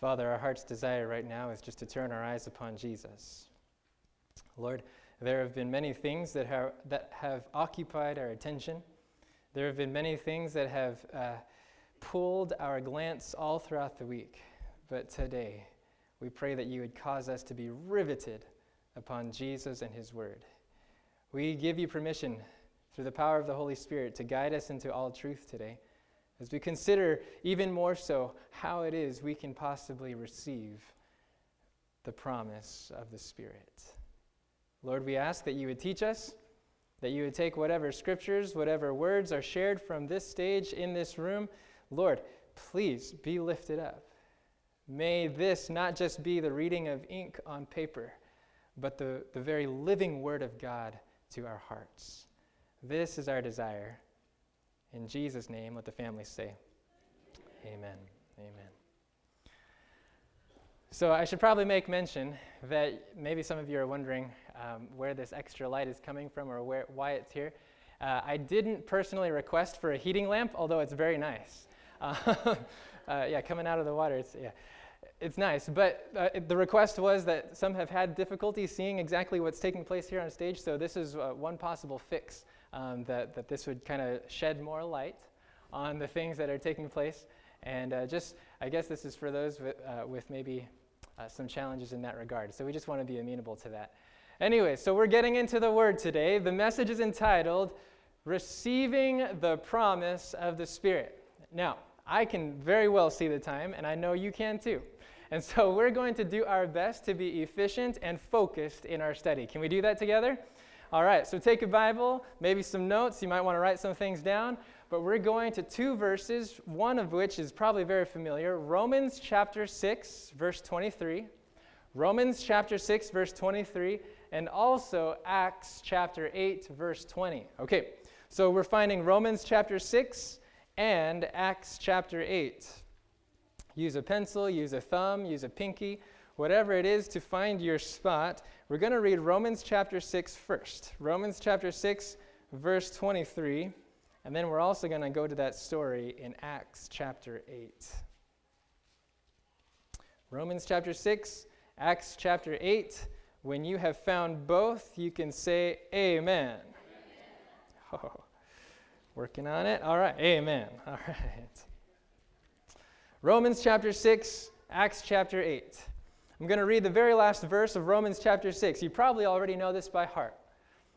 Father, our heart's desire right now is just to turn our eyes upon Jesus. Lord, there have been many things that have, that have occupied our attention. There have been many things that have uh, pulled our glance all throughout the week. But today, we pray that you would cause us to be riveted upon Jesus and his word. We give you permission through the power of the Holy Spirit to guide us into all truth today as we consider even more so how it is we can possibly receive the promise of the Spirit. Lord, we ask that you would teach us, that you would take whatever scriptures, whatever words are shared from this stage in this room. Lord, please be lifted up. May this not just be the reading of ink on paper, but the, the very living Word of God to our hearts. This is our desire. In Jesus' name, let the family say, Amen. Amen. So, I should probably make mention that maybe some of you are wondering um, where this extra light is coming from or where, why it's here. Uh, I didn't personally request for a heating lamp, although it's very nice. Uh, uh, yeah, coming out of the water, it's, yeah, it's nice. But uh, the request was that some have had difficulty seeing exactly what's taking place here on stage, so this is uh, one possible fix um, that, that this would kind of shed more light on the things that are taking place. And uh, just, I guess this is for those with, uh, with maybe uh, some challenges in that regard. So we just want to be amenable to that. Anyway, so we're getting into the word today. The message is entitled Receiving the Promise of the Spirit. Now, I can very well see the time, and I know you can too. And so we're going to do our best to be efficient and focused in our study. Can we do that together? All right, so take a Bible, maybe some notes. You might want to write some things down. But we're going to two verses, one of which is probably very familiar Romans chapter 6, verse 23. Romans chapter 6, verse 23, and also Acts chapter 8, verse 20. Okay, so we're finding Romans chapter 6 and Acts chapter 8. Use a pencil, use a thumb, use a pinky, whatever it is to find your spot. We're going to read Romans chapter 6 first. Romans chapter 6, verse 23. And then we're also going to go to that story in Acts chapter 8. Romans chapter 6, Acts chapter 8. When you have found both, you can say amen. amen. Oh, working on it? All right, amen. All right. Romans chapter 6, Acts chapter 8. I'm going to read the very last verse of Romans chapter 6. You probably already know this by heart.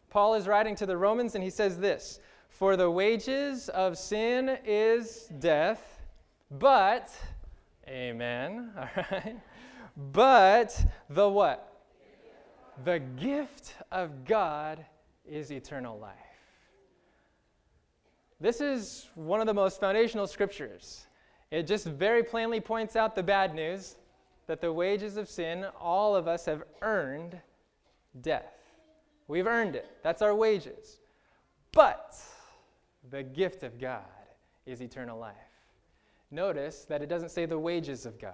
Paul is writing to the Romans and he says this For the wages of sin is death, but, amen, all right, but the what? The gift of God is eternal life. This is one of the most foundational scriptures. It just very plainly points out the bad news that the wages of sin, all of us have earned death. We've earned it. That's our wages. But the gift of God is eternal life. Notice that it doesn't say the wages of God.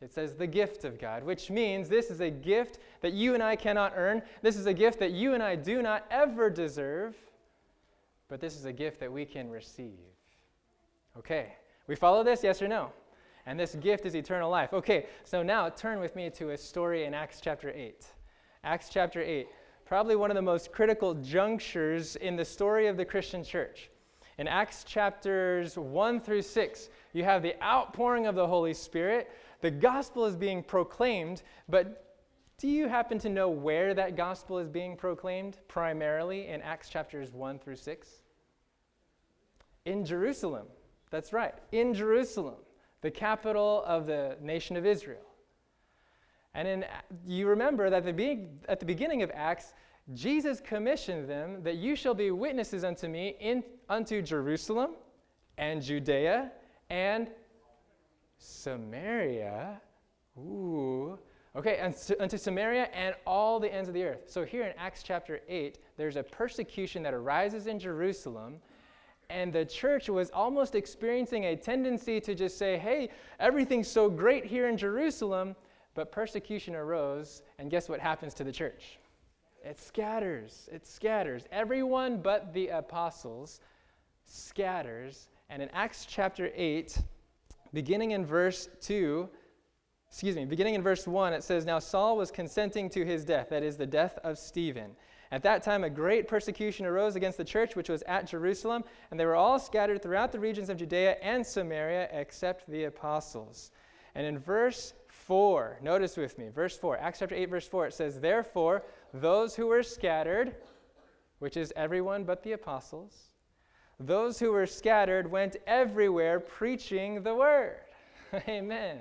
It says the gift of God, which means this is a gift that you and I cannot earn. This is a gift that you and I do not ever deserve, but this is a gift that we can receive. Okay, we follow this, yes or no? And this gift is eternal life. Okay, so now turn with me to a story in Acts chapter 8. Acts chapter 8, probably one of the most critical junctures in the story of the Christian church. In Acts chapters 1 through 6, you have the outpouring of the Holy Spirit. The gospel is being proclaimed, but do you happen to know where that gospel is being proclaimed primarily in Acts chapters 1 through 6? In Jerusalem. That's right, in Jerusalem the capital of the nation of Israel. And in, you remember that the at the beginning of Acts, Jesus commissioned them that you shall be witnesses unto me in, unto Jerusalem and Judea and Samaria. Ooh. Okay, and unto Samaria and all the ends of the earth. So here in Acts chapter 8, there's a persecution that arises in Jerusalem, and the church was almost experiencing a tendency to just say, hey, everything's so great here in Jerusalem, but persecution arose, and guess what happens to the church? It scatters. It scatters. Everyone but the apostles scatters. And in Acts chapter 8, beginning in verse 2, excuse me, beginning in verse 1, it says, Now Saul was consenting to his death, that is, the death of Stephen. At that time, a great persecution arose against the church which was at Jerusalem, and they were all scattered throughout the regions of Judea and Samaria, except the apostles. And in verse 4, notice with me, verse 4, Acts chapter 8, verse 4, it says, Therefore, those who were scattered, which is everyone but the apostles, those who were scattered went everywhere preaching the word. Amen.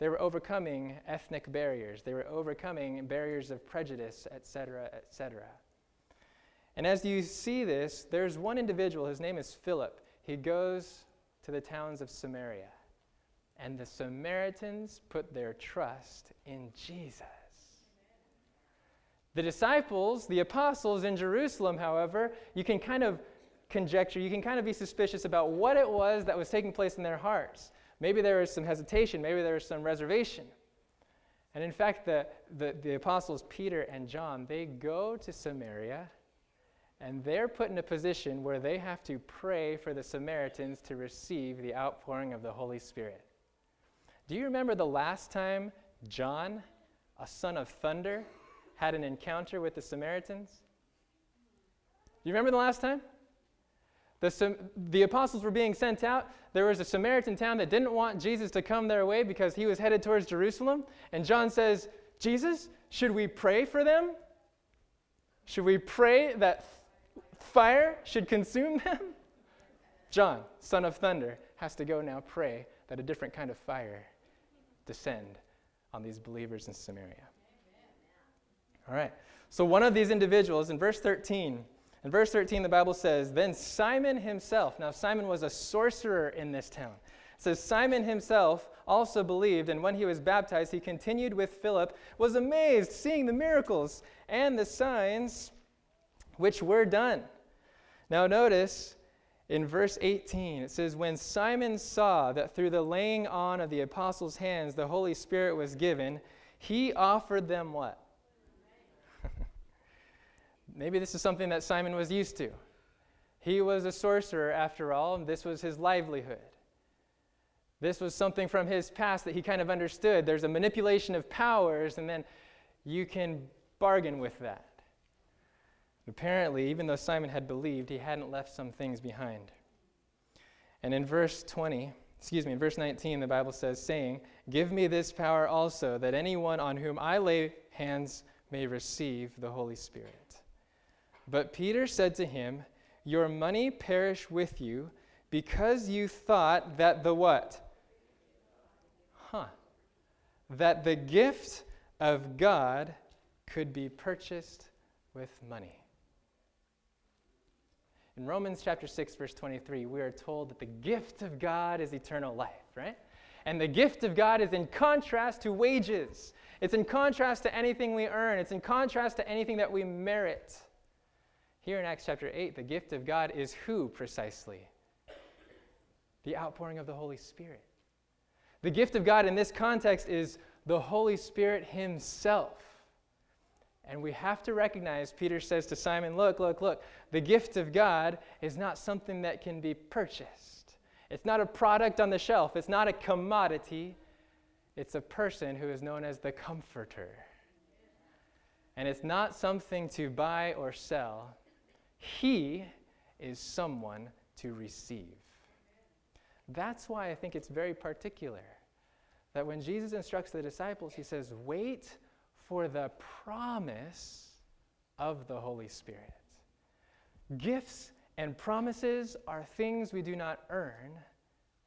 They were overcoming ethnic barriers. They were overcoming barriers of prejudice, etc., etc. And as you see this, there's one individual, his name is Philip. He goes to the towns of Samaria. And the Samaritans put their trust in Jesus. The disciples, the apostles in Jerusalem, however, you can kind of conjecture, you can kind of be suspicious about what it was that was taking place in their hearts. Maybe there was some hesitation, maybe there was some reservation. And in fact, the, the, the apostles Peter and John, they go to Samaria and they're put in a position where they have to pray for the Samaritans to receive the outpouring of the Holy Spirit. Do you remember the last time John, a son of thunder, had an encounter with the Samaritans? Do you remember the last time? The, the apostles were being sent out. There was a Samaritan town that didn't want Jesus to come their way because he was headed towards Jerusalem. And John says, Jesus, should we pray for them? Should we pray that fire should consume them? John, son of thunder, has to go now pray that a different kind of fire descend on these believers in Samaria. All right. So one of these individuals in verse 13, in verse 13 the Bible says, "Then Simon himself, now Simon was a sorcerer in this town. It says Simon himself also believed, and when he was baptized, he continued with Philip, was amazed seeing the miracles and the signs which were done. Now notice in verse 18, it says, When Simon saw that through the laying on of the apostles' hands the Holy Spirit was given, he offered them what? Maybe this is something that Simon was used to. He was a sorcerer, after all, and this was his livelihood. This was something from his past that he kind of understood. There's a manipulation of powers, and then you can bargain with that. Apparently, even though Simon had believed, he hadn't left some things behind. And in verse 20, excuse me, in verse 19, the Bible says, saying, Give me this power also, that anyone on whom I lay hands may receive the Holy Spirit. But Peter said to him, Your money perish with you, because you thought that the what? Huh. That the gift of God could be purchased with money. In Romans chapter 6, verse 23, we are told that the gift of God is eternal life, right? And the gift of God is in contrast to wages. It's in contrast to anything we earn. It's in contrast to anything that we merit. Here in Acts chapter 8, the gift of God is who precisely? The outpouring of the Holy Spirit. The gift of God in this context is the Holy Spirit Himself. And we have to recognize, Peter says to Simon, Look, look, look, the gift of God is not something that can be purchased. It's not a product on the shelf, it's not a commodity. It's a person who is known as the Comforter. And it's not something to buy or sell, He is someone to receive. That's why I think it's very particular that when Jesus instructs the disciples, He says, Wait for the promise of the Holy Spirit. Gifts and promises are things we do not earn,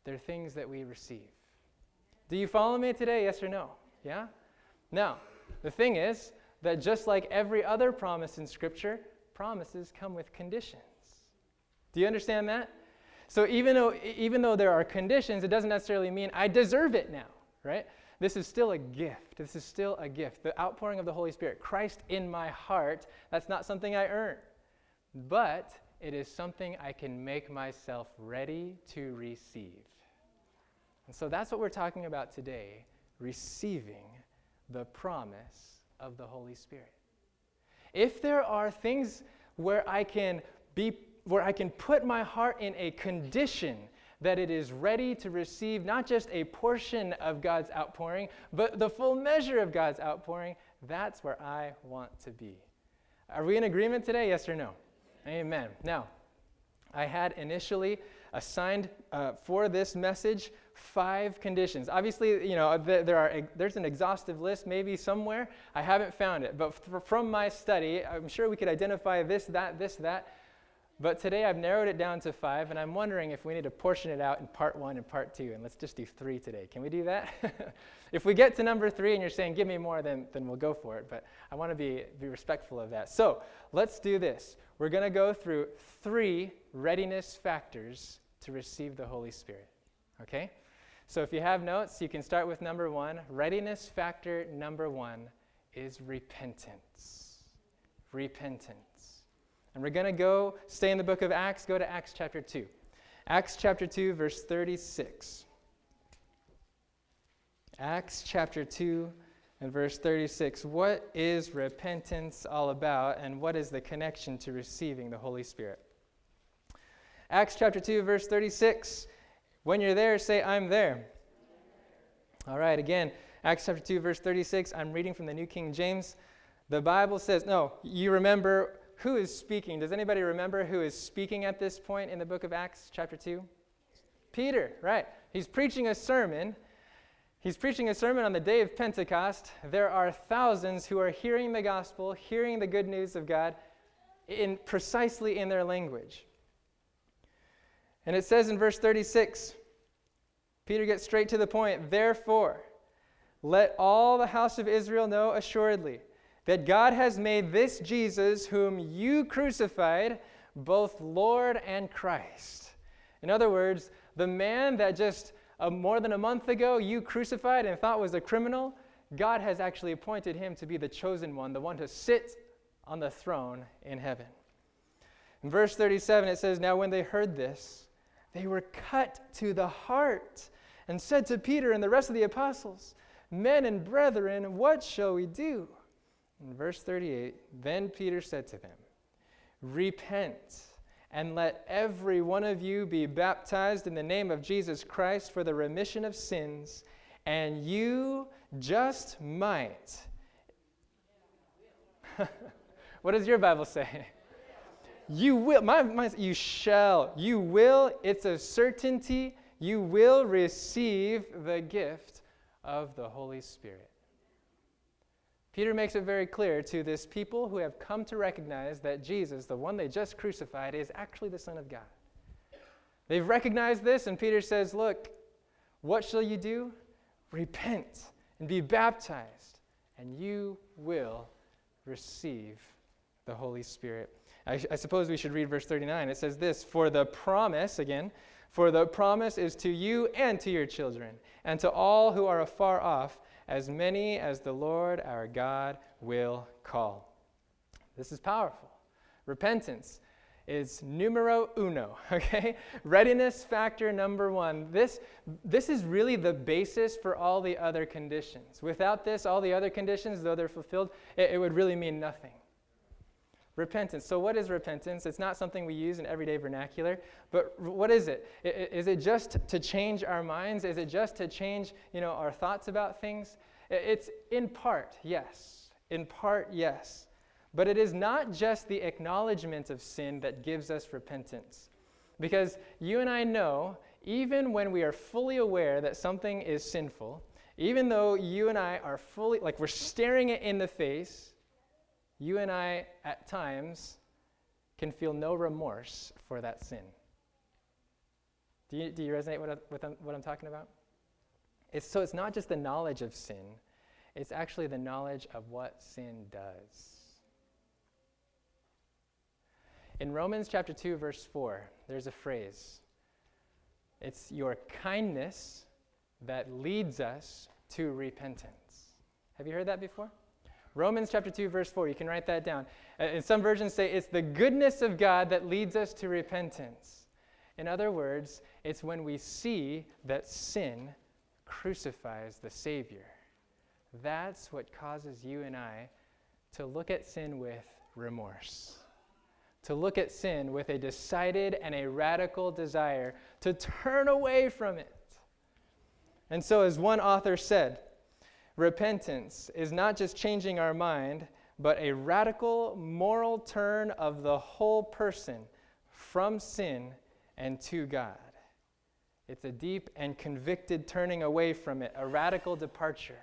they're things that we receive. Do you follow me today? Yes or no? Yeah? Now, the thing is that just like every other promise in Scripture, promises come with conditions. Do you understand that? So even though, even though there are conditions, it doesn't necessarily mean I deserve it now, right? This is still a gift. This is still a gift. The outpouring of the Holy Spirit, Christ in my heart, that's not something I earn. But it is something I can make myself ready to receive. And so that's what we're talking about today receiving the promise of the Holy Spirit. If there are things where I can be where I can put my heart in a condition that it is ready to receive not just a portion of God's outpouring, but the full measure of God's outpouring, that's where I want to be. Are we in agreement today? Yes or no? Amen. Now, I had initially assigned uh, for this message five conditions. Obviously, you know, there are, there's an exhaustive list maybe somewhere. I haven't found it. But from my study, I'm sure we could identify this, that, this, that. But today I've narrowed it down to five, and I'm wondering if we need to portion it out in part one and part two, and let's just do three today. Can we do that? if we get to number three and you're saying, give me more, then, then we'll go for it. But I want to be, be respectful of that. So let's do this. We're going to go through three readiness factors to receive the Holy Spirit. Okay? So if you have notes, you can start with number one. Readiness factor number one is repentance. Repentance. And we're going to go stay in the book of Acts, go to Acts chapter 2. Acts chapter 2, verse 36. Acts chapter 2 and verse 36. What is repentance all about, and what is the connection to receiving the Holy Spirit? Acts chapter 2, verse 36. When you're there, say, I'm there. All right, again, Acts chapter 2, verse 36. I'm reading from the New King James. The Bible says, no, you remember who is speaking? Does anybody remember who is speaking at this point in the book of Acts, chapter 2? Peter, right. He's preaching a sermon. He's preaching a sermon on the day of Pentecost. There are thousands who are hearing the gospel, hearing the good news of God in precisely in their language. And it says in verse 36, Peter gets straight to the point. Therefore, let all the house of Israel know assuredly that God has made this Jesus, whom you crucified, both Lord and Christ. In other words, the man that just uh, more than a month ago you crucified and thought was a criminal, God has actually appointed him to be the chosen one, the one to sit on the throne in heaven. In verse 37, it says, Now when they heard this, they were cut to the heart and said to Peter and the rest of the apostles, Men and brethren, what shall we do? In verse 38, then Peter said to them, Repent and let every one of you be baptized in the name of Jesus Christ for the remission of sins, and you just might. what does your Bible say? You will, my, my, you shall, you will, it's a certainty, you will receive the gift of the Holy Spirit. Peter makes it very clear to this people who have come to recognize that Jesus, the one they just crucified, is actually the Son of God. They've recognized this, and Peter says, Look, what shall you do? Repent and be baptized, and you will receive the Holy Spirit. I, I, suppose we should read verse 39. It says this For the promise, again, for the promise is to you and to your children, and to all who are afar off as many as the Lord our God will call. This is powerful. Repentance is numero uno, okay? Readiness factor number one. This, this is really the basis for all the other conditions. Without this, all the other conditions, though they're fulfilled, it, it would really mean nothing. Repentance. So, what is repentance? It's not something we use in everyday vernacular, but what is it? Is it just to change our minds? Is it just to change, you know, our thoughts about things? It's in part, yes. In part, yes. But it is not just the acknowledgement of sin that gives us repentance. Because you and I know, even when we are fully aware that something is sinful, even though you and I are fully, like we're staring it in the face, you and I, at times, can feel no remorse for that sin. Do you, do you resonate with, with um, what I'm talking about? It's, so it's not just the knowledge of sin, it's actually the knowledge of what sin does. In Romans chapter 2, verse 4, there's a phrase it's your kindness that leads us to repentance. Have you heard that before? Romans chapter 2, verse 4. You can write that down. Uh, and some versions say it's the goodness of God that leads us to repentance. In other words, it's when we see that sin crucifies the Savior. That's what causes you and I to look at sin with remorse, to look at sin with a decided and a radical desire to turn away from it. And so, as one author said, repentance is not just changing our mind, but a radical moral turn of the whole person from sin and to God. It's a deep and convicted turning away from it, a radical departure.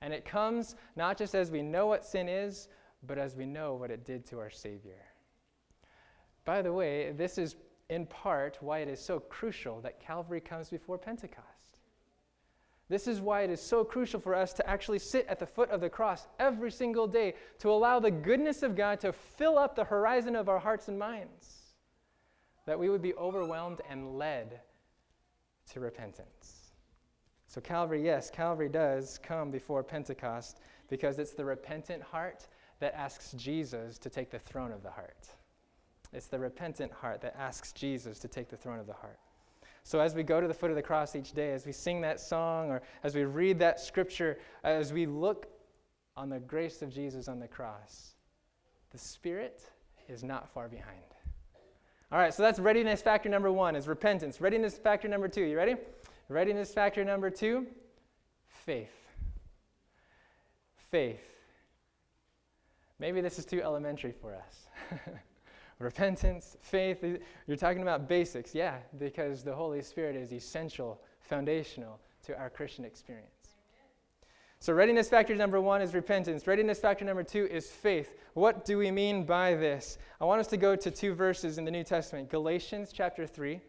And it comes not just as we know what sin is, but as we know what it did to our Savior. By the way, this is in part why it is so crucial that Calvary comes before Pentecost. This is why it is so crucial for us to actually sit at the foot of the cross every single day to allow the goodness of God to fill up the horizon of our hearts and minds, that we would be overwhelmed and led to repentance. So, Calvary, yes, Calvary does come before Pentecost because it's the repentant heart that asks Jesus to take the throne of the heart. It's the repentant heart that asks Jesus to take the throne of the heart. So, as we go to the foot of the cross each day, as we sing that song, or as we read that scripture, as we look on the grace of Jesus on the cross, the Spirit is not far behind. All right, so that's readiness factor number one is repentance. Readiness factor number two, you ready? Readiness factor number two, faith. Faith. Maybe this is too elementary for us. Repentance, faith, you're talking about basics, yeah, because the Holy Spirit is essential, foundational to our Christian experience. So, readiness factor number one is repentance. Readiness factor number two is faith. What do we mean by this? I want us to go to two verses in the New Testament Galatians chapter 3.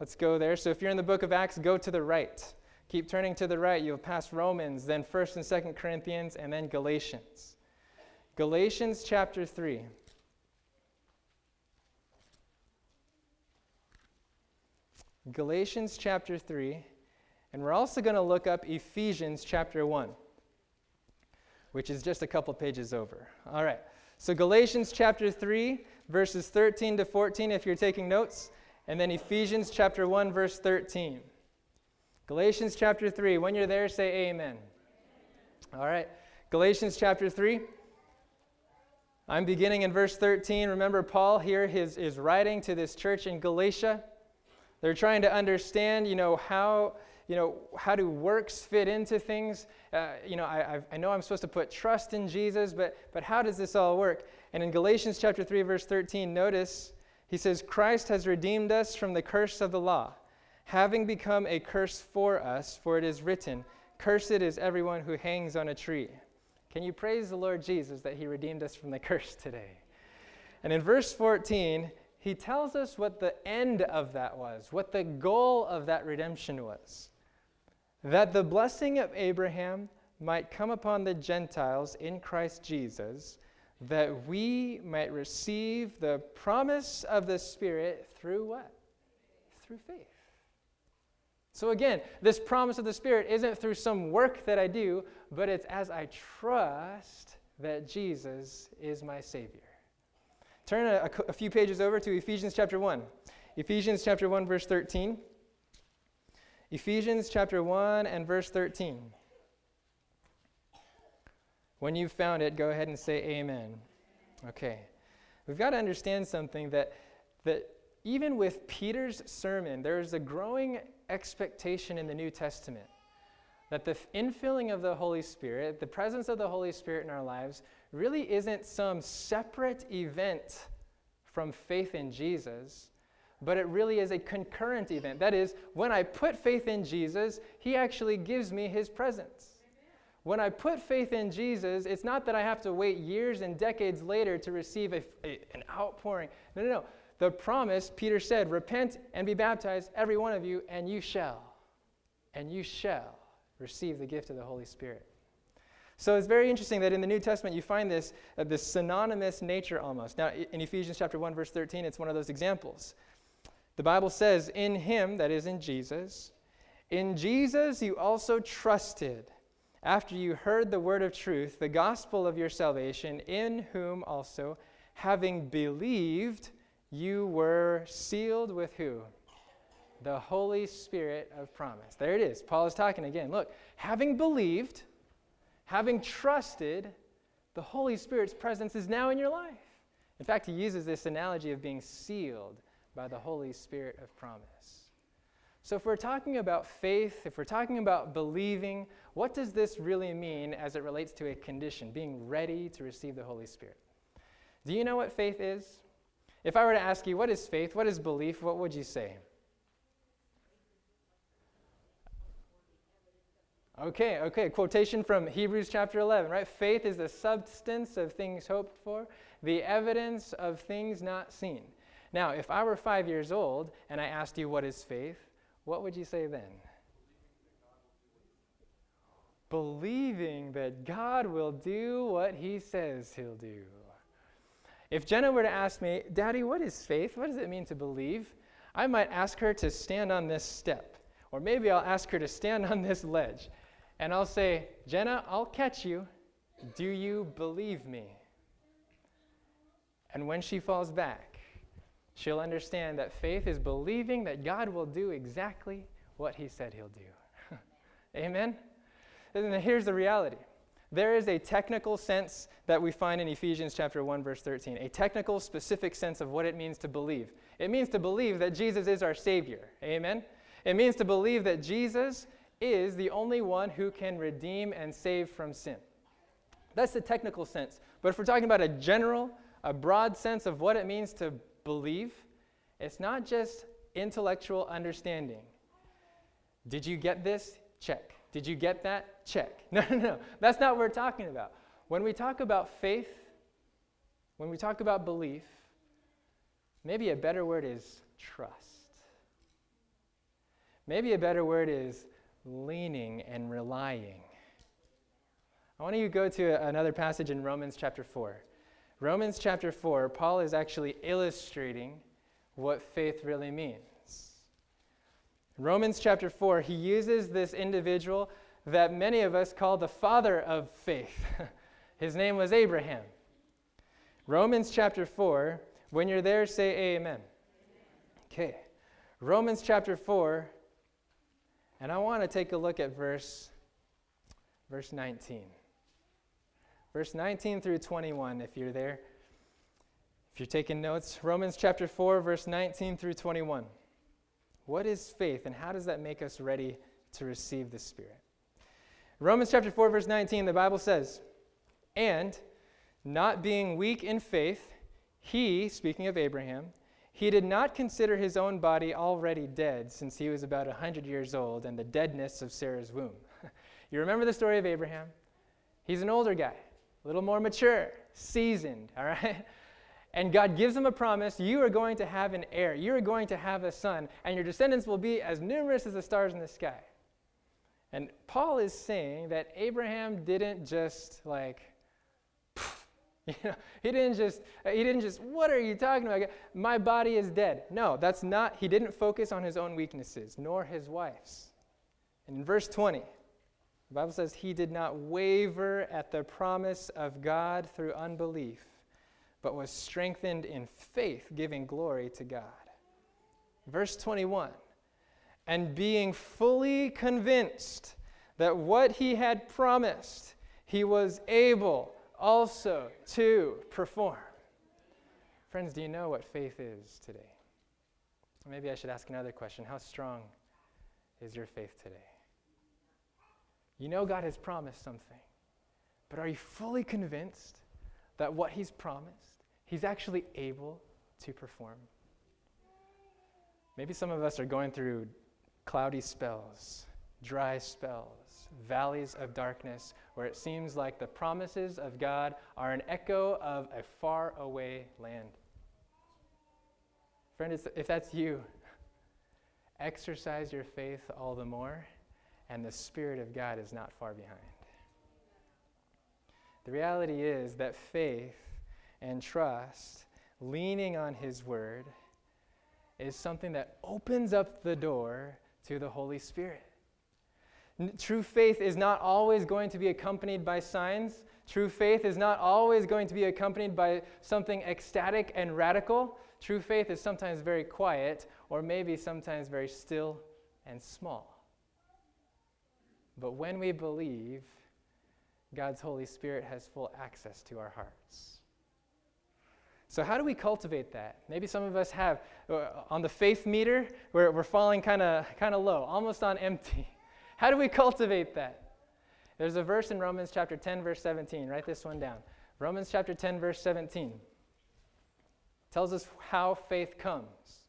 Let's go there. So, if you're in the book of Acts, go to the right. Keep turning to the right. You'll pass Romans, then 1st and 2nd Corinthians, and then Galatians. Galatians chapter 3. Galatians chapter 3, and we're also going to look up Ephesians chapter 1, which is just a couple pages over. All right. So, Galatians chapter 3, verses 13 to 14, if you're taking notes, and then Ephesians chapter 1, verse 13. Galatians chapter 3. When you're there, say amen. All right. Galatians chapter 3. I'm beginning in verse 13. Remember, Paul here is, is writing to this church in Galatia. They're trying to understand, you know, how, you know, how do works fit into things? Uh, you know, I, I know I'm supposed to put trust in Jesus, but, but how does this all work? And in Galatians chapter 3, verse 13, notice he says, Christ has redeemed us from the curse of the law, having become a curse for us, for it is written, Cursed is everyone who hangs on a tree. Can you praise the Lord Jesus that he redeemed us from the curse today? And in verse 14, he tells us what the end of that was, what the goal of that redemption was. That the blessing of Abraham might come upon the Gentiles in Christ Jesus, that we might receive the promise of the Spirit through what? Through faith. So again, this promise of the Spirit isn't through some work that I do, but it's as I trust that Jesus is my Savior. Turn a, a, few pages over to Ephesians chapter 1. Ephesians chapter 1, verse 13. Ephesians chapter 1 and verse 13. When you've found it, go ahead and say amen. Okay. We've got to understand something that, that even with Peter's sermon, there's a growing expectation in the New Testament that the infilling of the Holy Spirit, the presence of the Holy Spirit in our lives, really isn't some separate event from faith in Jesus, but it really is a concurrent event. That is, when I put faith in Jesus, He actually gives me His presence. When I put faith in Jesus, it's not that I have to wait years and decades later to receive a, a, an outpouring. No, no, no. The promise, Peter said, repent and be baptized, every one of you, and you shall. And you shall receive the gift of the Holy Spirit. So it's very interesting that in the New Testament you find this, uh, this synonymous nature almost. Now, in Ephesians chapter 1, verse 13, it's one of those examples. The Bible says, In him, that is in Jesus, in Jesus you also trusted, after you heard the word of truth, the gospel of your salvation, in whom also, having believed, you were sealed with who? The Holy Spirit of promise. There it is. Paul is talking again. Look, having believed, having trusted, the Holy Spirit's presence is now in your life. In fact, he uses this analogy of being sealed by the Holy Spirit of promise. So, if we're talking about faith, if we're talking about believing, what does this really mean as it relates to a condition, being ready to receive the Holy Spirit? Do you know what faith is? If I were to ask you, what is faith? What is belief? What would you say? Okay, okay. Quotation from Hebrews chapter 11, right? Faith is the substance of things hoped for, the evidence of things not seen. Now, if I were five years old and I asked you, what is faith? What would you say then? Believing that God will do what he says he'll do. If Jenna were to ask me, Daddy, what is faith? What does it mean to believe? I might ask her to stand on this step. Or maybe I'll ask her to stand on this ledge. And I'll say, Jenna, I'll catch you. Do you believe me? And when she falls back, she'll understand that faith is believing that God will do exactly what he said he'll do. Amen? And here's the reality there is a technical sense that we find in Ephesians chapter 1 verse 13, a technical specific sense of what it means to believe. It means to believe that Jesus is our savior. Amen. It means to believe that Jesus is the only one who can redeem and save from sin. That's the technical sense. But if we're talking about a general, a broad sense of what it means to believe, it's not just intellectual understanding. Did you get this? Check. Did you get that? Check. No, no, no. That's not what we're talking about. When we talk about faith, when we talk about belief, maybe a better word is trust. Maybe a better word is leaning and relying. I want you to go to another passage in Romans chapter 4. Romans chapter 4, Paul is actually illustrating what faith really means. Romans chapter 4, he uses this individual that many of us call the father of faith. His name was Abraham. Romans chapter 4, when you're there, say amen. Okay. Romans chapter 4, and I want to take a look at verse verse 19. Verse 19 through 21 if you're there. If you're taking notes, Romans chapter 4 verse 19 through 21. What is faith, and how does that make us ready to receive the Spirit? Romans chapter 4, verse 19, the Bible says, And not being weak in faith, he, speaking of Abraham, he did not consider his own body already dead, since he was about a 100 years old and the deadness of Sarah's womb. you remember the story of Abraham? He's an older guy, a little more mature, seasoned, all right? And God gives him a promise you are going to have an heir, you are going to have a son, and your descendants will be as numerous as the stars in the sky. And Paul is saying that Abraham didn't just like, you know, he didn't just, uh, he didn't just, what are you talking about? My body is dead. No, that's not, he didn't focus on his own weaknesses, nor his wife's. And in verse 20, the Bible says he did not waver at the promise of God through unbelief but was strengthened in faith, giving glory to God. Verse 21 And being fully convinced that what he had promised, he was able also to perform. Friends, do you know what faith is today? Maybe I should ask another question How strong is your faith today? You know God has promised something, but are you fully convinced that what He's promised He's actually able to perform. Maybe some of us are going through cloudy spells, dry spells, valleys of darkness, where it seems like the promises of God are an echo of a far away land. Friend, if that's you, exercise your faith all the more, and the Spirit of God is not far behind. The reality is that faith and trust, leaning on His Word, is something that opens up the door to the Holy Spirit. True faith is not always going to be accompanied by signs. True faith is not always going to be accompanied by something ecstatic and radical. True faith is sometimes very quiet, or maybe sometimes very still and small. But when we believe, God's Holy Spirit has full access to our hearts. So, how do we cultivate that? Maybe some of us have. Uh, on the faith meter, we're, we're falling kind of low, almost on empty. How do we cultivate that? There's a verse in Romans chapter 10, verse 17. Write this one down. Romans chapter 10, verse 17 tells us how faith comes.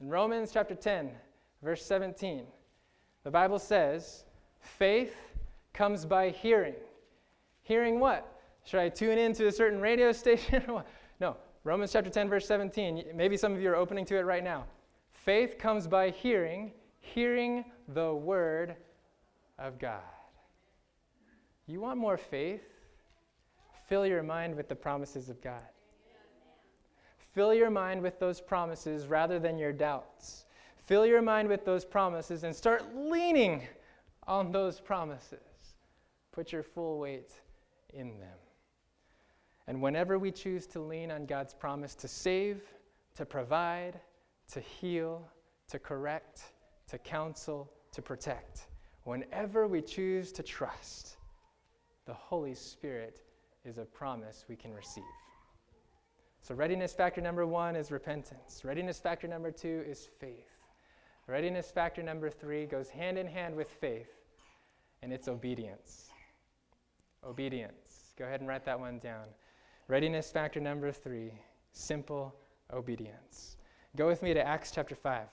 In Romans chapter 10, verse 17, the Bible says, faith comes by hearing. Hearing what? Should I tune in to a certain radio station? no. Romans chapter 10, verse 17. Maybe some of you are opening to it right now. Faith comes by hearing, hearing the word of God. You want more faith? Fill your mind with the promises of God. Fill your mind with those promises rather than your doubts. Fill your mind with those promises and start leaning on those promises. Put your full weight in them. And whenever we choose to lean on God's promise to save, to provide, to heal, to correct, to counsel, to protect, whenever we choose to trust, the Holy Spirit is a promise we can receive. So, readiness factor number one is repentance. Readiness factor number two is faith. Readiness factor number three goes hand in hand with faith, and it's obedience. Obedience. Go ahead and write that one down. Readiness factor number three simple obedience. Go with me to Acts chapter 5.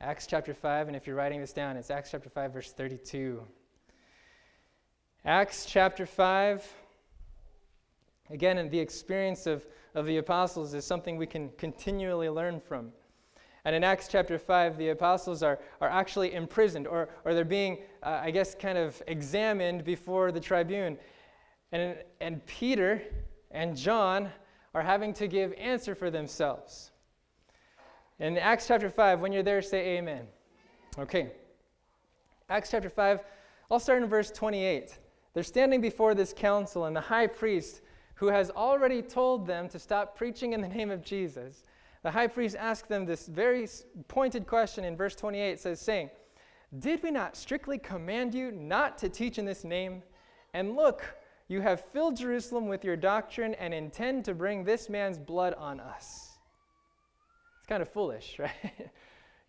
Acts chapter 5, and if you're writing this down, it's Acts chapter 5, verse 32. Acts chapter 5, again, the experience of, of the apostles is something we can continually learn from. And in Acts chapter 5, the apostles are, are actually imprisoned, or, or they're being, uh, I guess, kind of examined before the tribune. And, and Peter and John are having to give answer for themselves. In Acts chapter 5, when you're there, say amen. Okay. Acts chapter 5, I'll start in verse 28. They're standing before this council, and the high priest, who has already told them to stop preaching in the name of Jesus, the high priest asked them this very pointed question in verse 28 says saying, "Did we not strictly command you not to teach in this name? And look, you have filled Jerusalem with your doctrine and intend to bring this man's blood on us." It's kind of foolish, right?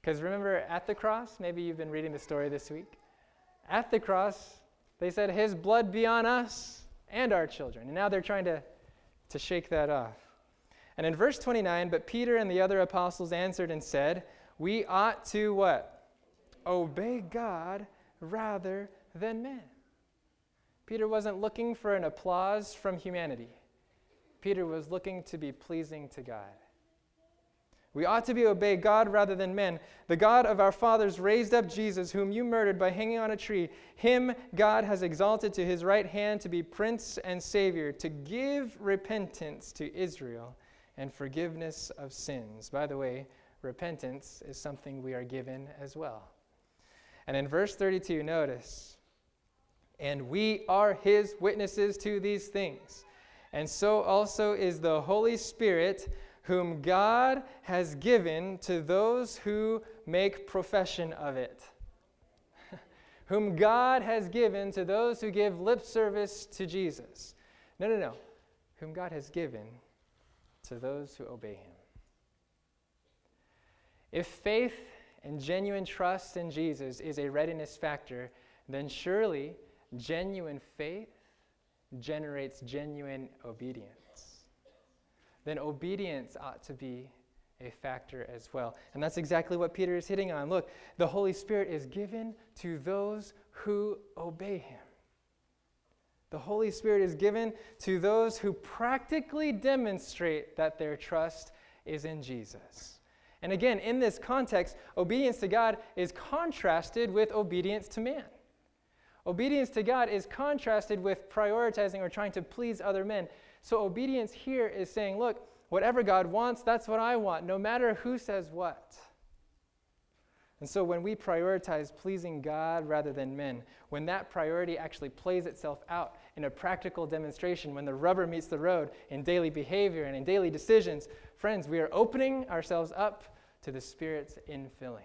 Because remember at the cross, maybe you've been reading the story this week. At the cross, they said, His blood be on us and our children. And now they're trying to, to shake that off. And in verse 29, but Peter and the other apostles answered and said, We ought to what? Obey God rather than men. Peter wasn't looking for an applause from humanity. Peter was looking to be pleasing to God. We ought to be obey God rather than men. The God of our fathers raised up Jesus, whom you murdered by hanging on a tree. Him God has exalted to his right hand to be prince and savior, to give repentance to Israel and forgiveness of sins. By the way, repentance is something we are given as well. And in verse 32, notice, and we are his witnesses to these things. And so also is the Holy Spirit whom God has given to those who make profession of it. whom God has given to those who give lip service to Jesus. No, no, no. Whom God has given to those who obey him. If faith and genuine trust in Jesus is a readiness factor, then surely genuine faith generates genuine obedience then obedience ought to be a factor as well. And that's exactly what Peter is hitting on. Look, the Holy Spirit is given to those who obey him. The Holy Spirit is given to those who practically demonstrate that their trust is in Jesus. And again, in this context, obedience to God is contrasted with obedience to man. Obedience to God is contrasted with prioritizing or trying to please other men. So, obedience here is saying, look, Whatever God wants, that's what I want, no matter who says what. And so when we prioritize pleasing God rather than men, when that priority actually plays itself out in a practical demonstration, when the rubber meets the road in daily behavior and in daily decisions, friends, we are opening ourselves up to the Spirit's infilling.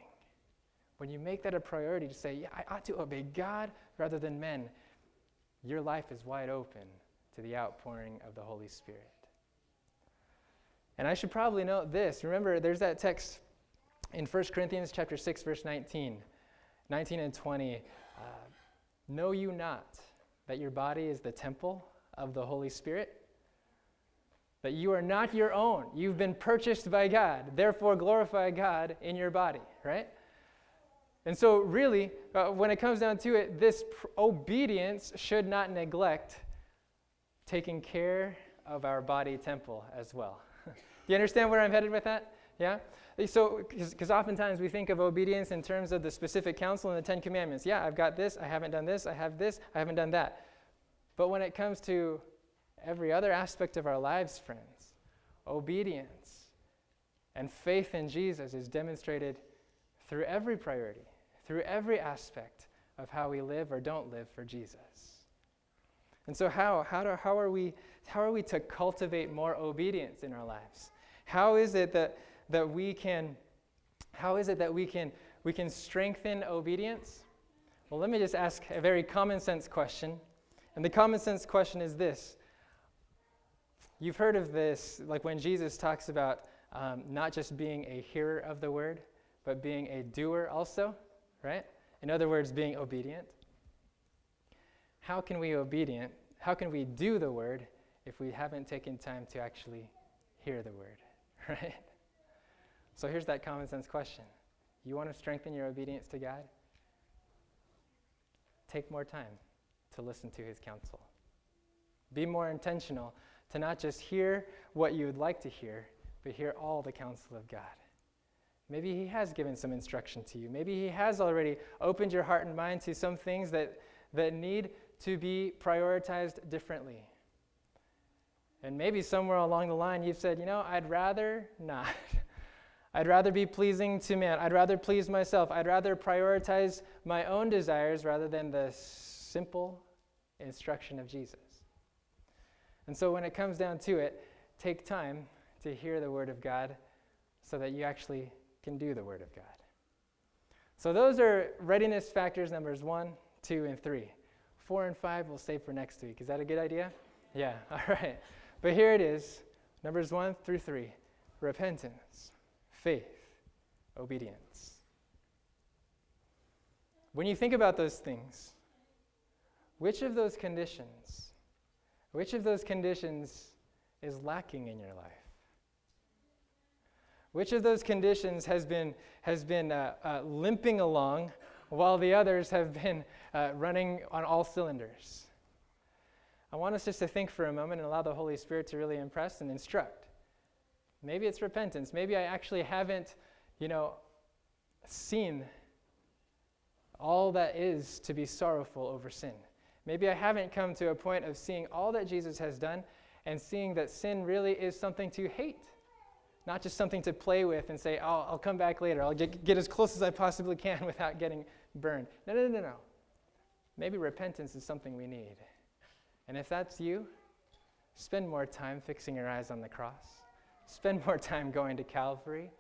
When you make that a priority to say, yeah, I ought to obey God rather than men, your life is wide open to the outpouring of the Holy Spirit. And I should probably note this. Remember, there's that text in 1 Corinthians chapter 6, verse 19, 19 and 20. Uh, know you not that your body is the temple of the Holy Spirit? That you are not your own. You've been purchased by God. Therefore, glorify God in your body, right? And so, really, uh, when it comes down to it, this pr- obedience should not neglect taking care of our body temple as well. Do you understand where I'm headed with that? Yeah? So, because oftentimes we think of obedience in terms of the specific counsel in the Ten Commandments. Yeah, I've got this, I haven't done this, I have this, I haven't done that. But when it comes to every other aspect of our lives, friends, obedience and faith in Jesus is demonstrated through every priority, through every aspect of how we live or don't live for Jesus. And so, how, how, do, how, are we, how are we to cultivate more obedience in our lives? How is it that that we can, how is it that we can, we can strengthen obedience? Well, let me just ask a very common sense question. And the common sense question is this You've heard of this, like when Jesus talks about um, not just being a hearer of the word, but being a doer also, right? In other words, being obedient. How can we be obedient? How can we do the word if we haven't taken time to actually hear the word, right? So here's that common sense question You want to strengthen your obedience to God? Take more time to listen to his counsel. Be more intentional to not just hear what you would like to hear, but hear all the counsel of God. Maybe he has given some instruction to you. Maybe he has already opened your heart and mind to some things that, that need to be prioritized differently. And maybe somewhere along the line you've said, you know, I'd rather not. I'd rather be pleasing to man. I'd rather please myself. I'd rather prioritize my own desires rather than the simple instruction of Jesus. And so when it comes down to it, take time to hear the Word of God so that you actually can do the Word of God. So those are readiness factors numbers one, two, and three. Four and five we'll save for next week. Is that a good idea? Yeah, all right. But here it is numbers one through three repentance faith, obedience. When you think about those things, which of those conditions, which of those conditions is lacking in your life? Which of those conditions has been, has been uh, uh, limping along while the others have been uh, running on all cylinders? I want us just to think for a moment and allow the Holy Spirit to really impress and instruct. Maybe it's repentance. Maybe I actually haven't, you know, seen all that is to be sorrowful over sin. Maybe I haven't come to a point of seeing all that Jesus has done and seeing that sin really is something to hate, not just something to play with and say, oh, I'll come back later. I'll get, get as close as I possibly can without getting burned. No, no, no, no. Maybe repentance is something we need. And if that's you, spend more time fixing your eyes on the cross. Spend more time going to Calvary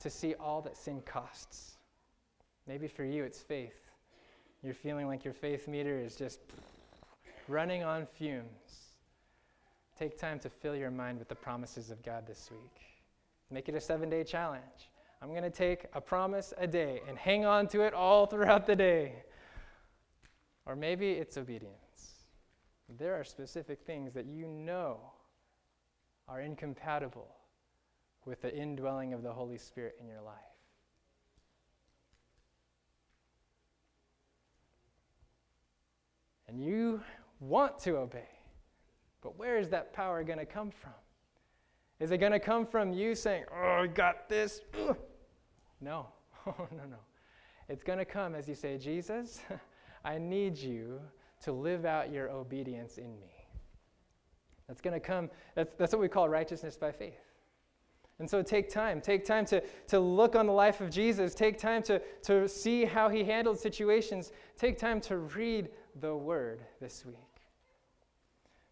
to see all that sin costs. Maybe for you, it's faith. You're feeling like your faith meter is just running on fumes. Take time to fill your mind with the promises of God this week. Make it a seven day challenge. I'm going to take a promise a day and hang on to it all throughout the day. Or maybe it's obedience. There are specific things that you know are incompatible with the indwelling of the Holy Spirit in your life. And you want to obey, but where is that power going to come from? Is it going to come from you saying, Oh, I got this? Ugh. No, oh, no, no. It's going to come as you say, Jesus, I need you to live out your obedience in me. That's going to come, that's, that's what we call righteousness by faith And so take time. Take time to, to look on the life of Jesus. Take time to, to see how he handled situations. Take time to read the word this week.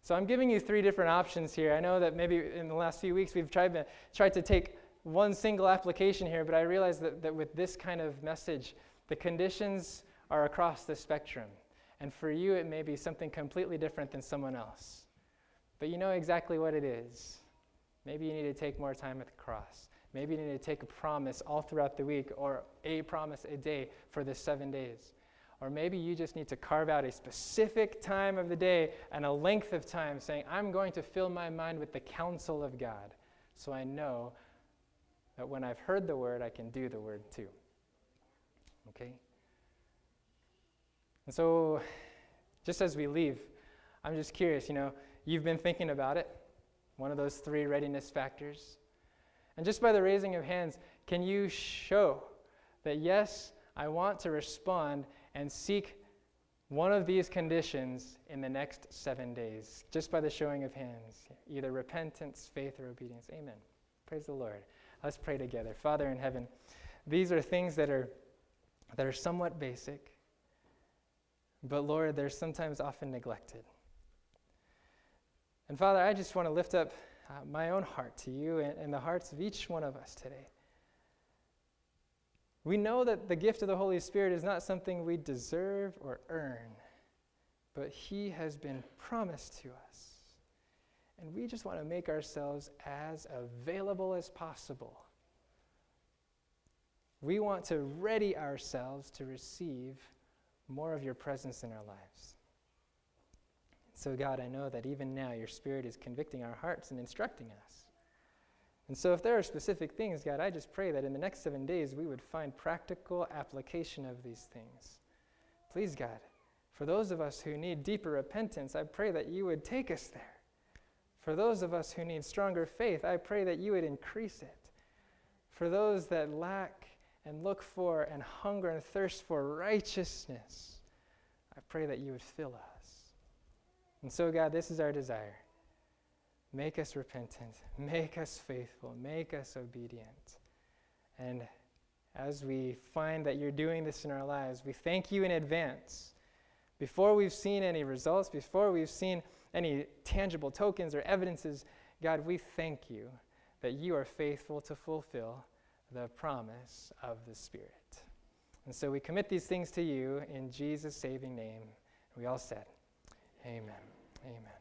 So I'm giving you three different options here. I know that maybe in the last few weeks we've tried to, tried to take one single application here, but I realize that, that with this kind of message, the conditions are across the spectrum. And for you, it may be something completely different than someone else. But you know exactly what it is. Maybe you need to take more time at the cross. Maybe you need to take a promise all throughout the week or a promise a day for the seven days. Or maybe you just need to carve out a specific time of the day and a length of time saying, I'm going to fill my mind with the counsel of God so I know that when I've heard the word, I can do the word too. Okay? And so, just as we leave, I'm just curious, you know, you've been thinking about it, one of those three readiness factors. And just by the raising of hands, can you show that, yes, I want to respond and seek one of these conditions in the next seven days, just by the showing of hands, either repentance, faith, or obedience. Amen. Praise the Lord. Let's pray together. Father in heaven, these are things that are, that are somewhat basic, but Lord, they're sometimes often neglected. And Father, I just want to lift up uh, my own heart to you and, and the hearts of each one of us today. We know that the gift of the Holy Spirit is not something we deserve or earn, but He has been promised to us. And we just want to make ourselves as available as possible. We want to ready ourselves to receive more of your presence in our lives. So, God, I know that even now your Spirit is convicting our hearts and instructing us. And so, if there are specific things, God, I just pray that in the next seven days we would find practical application of these things. Please, God, for those of us who need deeper repentance, I pray that you would take us there. For those of us who need stronger faith, I pray that you would increase it. For those that lack and look for and hunger and thirst for righteousness, I pray that you would fill us. And so, God, this is our desire. Make us repentant, make us faithful, make us obedient. And as we find that you're doing this in our lives, we thank you in advance. Before we've seen any results, before we've seen any tangible tokens or evidences, God, we thank you that you are faithful to fulfill the promise of the Spirit. And so we commit these things to you in Jesus' saving name. We all said, Amen. Amen.